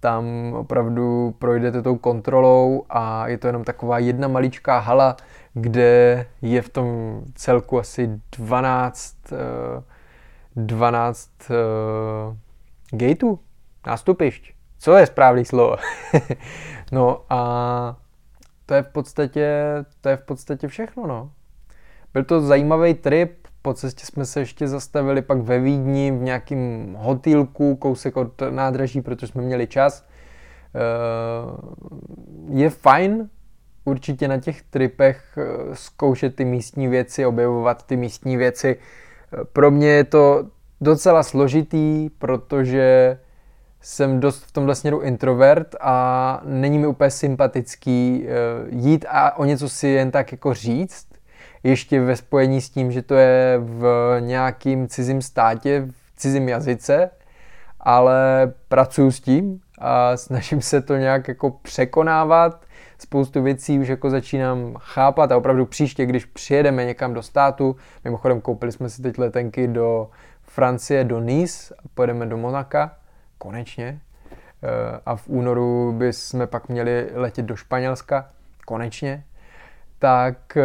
Tam opravdu projdete tou kontrolou a je to jenom taková jedna maličká hala, kde je v tom celku asi 12, 12 uh, gateů, nástupišť. Co je správný slovo? no a to je v podstatě, to je v podstatě všechno, no. Byl to zajímavý trip, po cestě jsme se ještě zastavili pak ve Vídni v nějakém hotýlku, kousek od nádraží, protože jsme měli čas. Eh, je fajn určitě na těch tripech eh, zkoušet ty místní věci, objevovat ty místní věci. Eh, pro mě je to docela složitý, protože jsem dost v tomhle směru introvert a není mi úplně sympatický jít a o něco si jen tak jako říct, ještě ve spojení s tím, že to je v nějakým cizím státě, v cizím jazyce, ale pracuji s tím a snažím se to nějak jako překonávat. Spoustu věcí už jako začínám chápat a opravdu příště, když přijedeme někam do státu, mimochodem koupili jsme si teď letenky do Francie, do Nice a pojedeme do Monaka, konečně. Eh, a v únoru bychom pak měli letět do Španělska, konečně. Tak eh,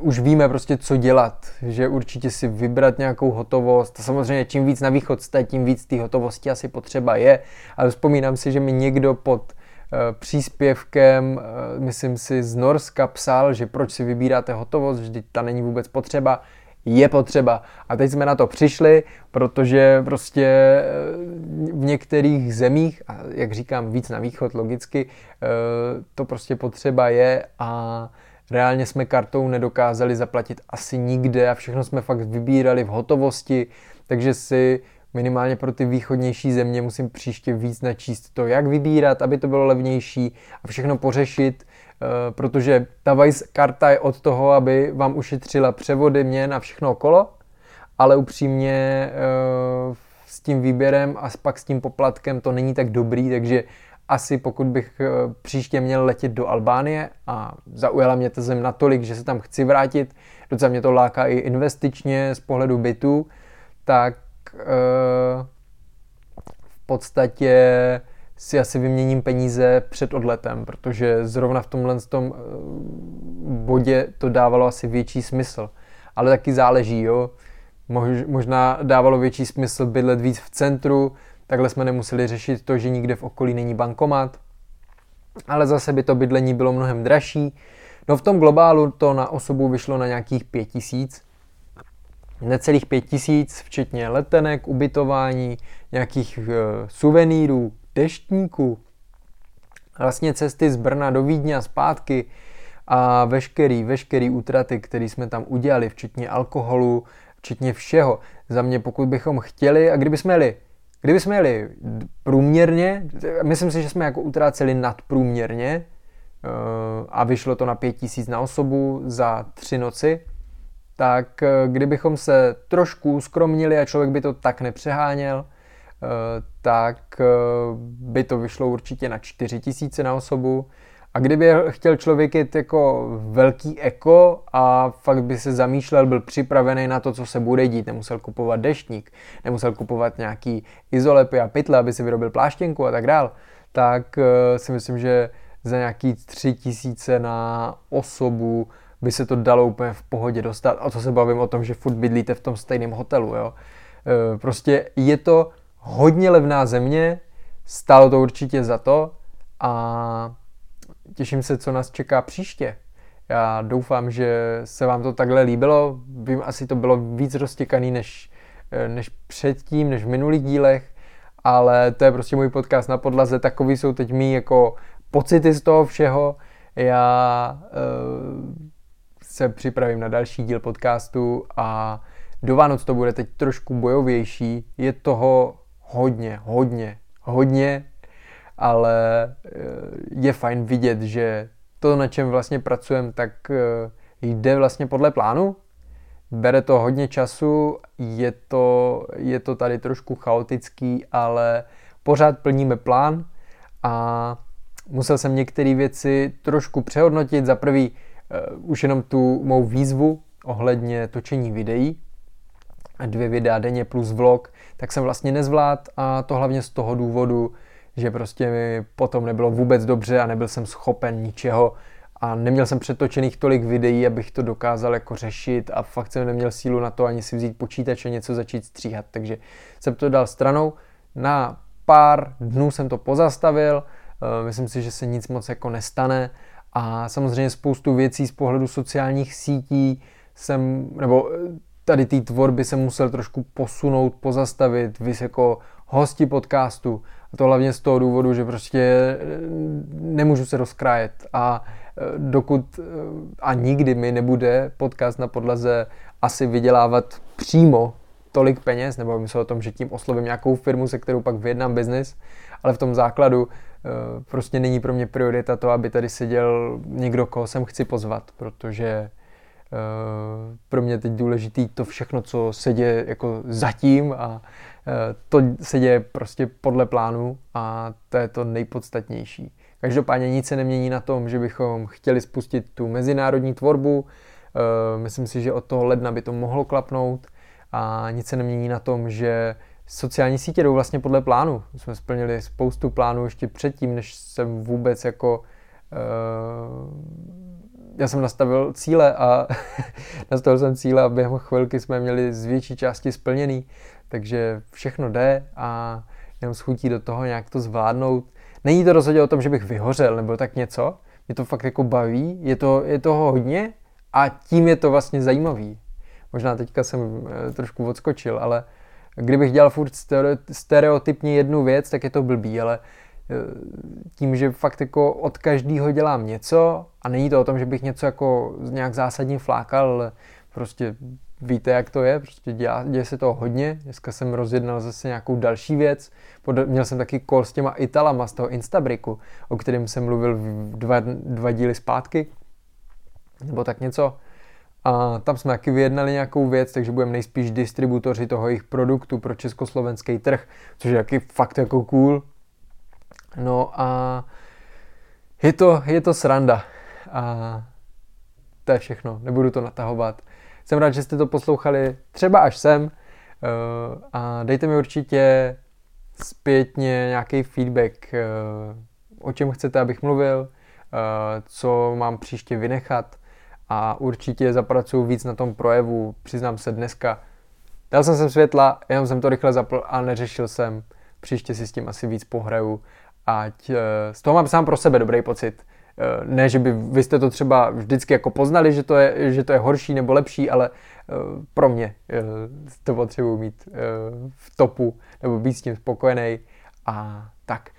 už víme prostě, co dělat, že určitě si vybrat nějakou hotovost. Samozřejmě čím víc na východ jste, tím víc té hotovosti asi potřeba je, ale vzpomínám si, že mi někdo pod uh, příspěvkem, uh, myslím si z Norska psal, že proč si vybíráte hotovost, vždyť ta není vůbec potřeba je potřeba. A teď jsme na to přišli, protože prostě eh, v některých zemích, a jak říkám, víc na východ logicky, to prostě potřeba je a reálně jsme kartou nedokázali zaplatit asi nikde a všechno jsme fakt vybírali v hotovosti, takže si minimálně pro ty východnější země musím příště víc načíst to, jak vybírat, aby to bylo levnější a všechno pořešit, eh, protože ta Vice karta je od toho, aby vám ušetřila převody měn a všechno okolo, ale upřímně eh, s tím výběrem a pak s tím poplatkem to není tak dobrý, takže asi pokud bych eh, příště měl letět do Albánie a zaujala mě ta zem natolik, že se tam chci vrátit, docela mě to láká i investičně z pohledu bytu, tak eh, v podstatě si asi vyměním peníze před odletem, protože zrovna v tomhle tom eh, bodě to dávalo asi větší smysl. Ale taky záleží, jo. Možná dávalo větší smysl bydlet víc v centru, Takhle jsme nemuseli řešit to, že nikde v okolí není bankomat, ale zase by to bydlení bylo mnohem dražší. No v tom globálu to na osobu vyšlo na nějakých 5000, necelých 5000, včetně letenek, ubytování, nějakých uh, suvenýrů, deštníků, vlastně cesty z Brna do Vídně a zpátky a veškerý, veškerý útraty, které jsme tam udělali, včetně alkoholu, včetně všeho. Za mě, pokud bychom chtěli, a kdyby jsme jeli Kdyby jsme jeli průměrně, myslím si, že jsme jako utráceli nadprůměrně eh, a vyšlo to na 5000 na osobu za tři noci, tak eh, kdybychom se trošku skromnili a člověk by to tak nepřeháněl, eh, tak by to vyšlo určitě na 4000 na osobu a kdyby chtěl člověk jít jako velký eko a fakt by se zamýšlel, byl připravený na to, co se bude dít, nemusel kupovat deštník, nemusel kupovat nějaký izolepy a pytle, aby si vyrobil pláštěnku a tak dál, tak uh, si myslím, že za nějaký tři tisíce na osobu by se to dalo úplně v pohodě dostat. A to se bavím o tom, že furt bydlíte v tom stejném hotelu. Jo? Uh, prostě je to hodně levná země, stálo to určitě za to a těším se, co nás čeká příště. Já doufám, že se vám to takhle líbilo. Vím, asi to bylo víc roztěkaný než, eh, než předtím, než v minulých dílech, ale to je prostě můj podcast na podlaze. Takový jsou teď mý jako pocity z toho všeho. Já uh, se připravím na další díl podcastu a do Vánoc to bude teď trošku bojovější. Je toho hodně, hodně, hodně ale eh, je fajn vidět, že to, na čem vlastně pracujeme, tak eh, jde vlastně podle plánu. Bere to hodně času, je to, je to tady trošku chaotický, ale pořád plníme plán a musel jsem některé věci trošku přehodnotit. Za prvý uh, už jenom tu mou výzvu ohledně točení videí, dvě videa denně plus vlog, tak jsem vlastně nezvlád a to hlavně z toho důvodu, že prostě mi potom nebylo vůbec dobře a nebyl jsem schopen ničeho a neměl jsem přetočených tolik videí, abych to dokázal jako řešit a fakt jsem neměl sílu na to ani si vzít počítač a něco začít stříhat, takže jsem to dal stranou. Na pár dnů jsem to pozastavil, eh, myslím si, že se nic moc jako nestane. A samozřejmě spoustu věcí z pohledu sociálních sítí jsem, nebo eh, tady té tvorby jsem musel trošku posunout, pozastavit, vys jako hosti podcastu. A to hlavně z toho důvodu, že prostě eh, nemůžu se rozkrájet. A eh, dokud a nikdy mi nebude podcast na podlaze asi vydělávat přímo tolik peněz, nebo myslím o tom, že tím oslovím nějakou firmu, se kterou pak vyjednám biznis, ale v tom základu prostě není pro mě priorita to, aby tady seděl někdo, koho sem chci pozvat, protože Eh, pro mě teď důležitý to všechno, co se děje jako zatím a eh, to se děje prostě podle plánu a to je to nejpodstatnější. Každopádně nic se nemění na tom, že bychom chtěli spustit tu mezinárodní tvorbu. Eh, myslím si, že od toho ledna by to mohlo klapnout a nic se nemění na tom, že sociální sítě jdou vlastně podle plánu. My jsme splnili spoustu plánů ještě předtím, než jsem vůbec jako já jsem nastavil cíle a nastavil jsem cíle a během chvilky jsme měli z větší části splněný, takže všechno jde a jenom schutí do toho nějak to zvládnout. Není to rozhodně o tom, že bych vyhořel nebo tak něco, mě to fakt jako baví, je, to, je toho hodně a tím je to vlastně zajímavý. Možná teďka jsem eh, trošku odskočil, ale kdybych dělal furt stereotypně jednu věc, tak je to blbý, ale tím, že fakt jako od každého dělám něco a není to o tom, že bych něco jako nějak zásadně flákal, ale prostě víte, jak to je, prostě dělá, děje se to hodně. Dneska jsem rozjednal zase nějakou další věc. Měl jsem taky kol s těma Italama z toho Instabriku, o kterém jsem mluvil dva, dva díly zpátky, nebo tak něco. A tam jsme taky vyjednali nějakou věc, takže budeme nejspíš distributoři toho jejich produktu pro československý trh, což je taky fakt jako cool, No a je to, je to sranda. A to je všechno, nebudu to natahovat. Jsem rád, že jste to poslouchali třeba až sem eh, a dejte mi určitě zpětně nějaký feedback, eh, o čem chcete, abych mluvil, eh, co mám příště vynechat a určitě zapracuju víc na tom projevu, přiznám se dneska. Dal jsem sem světla, jenom jsem to rychle zapl a neřešil jsem. Příště si s tím asi víc pohraju ať eh, z toho mám sám pro sebe dobrý pocit. Eh, ne, že by vy jste to třeba vždycky jako poznali, že to je, že to je horší nebo lepší, ale eh, pro mě to potřebuji mít v topu nebo být s tím spokojený a tak.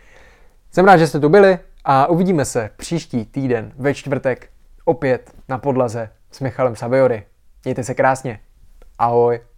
Jsem rád, že jste tu byli a uvidíme se příští týden ve čtvrtek opět na podlaze s Michalem Saviory. Mějte se krásně. Ahoj.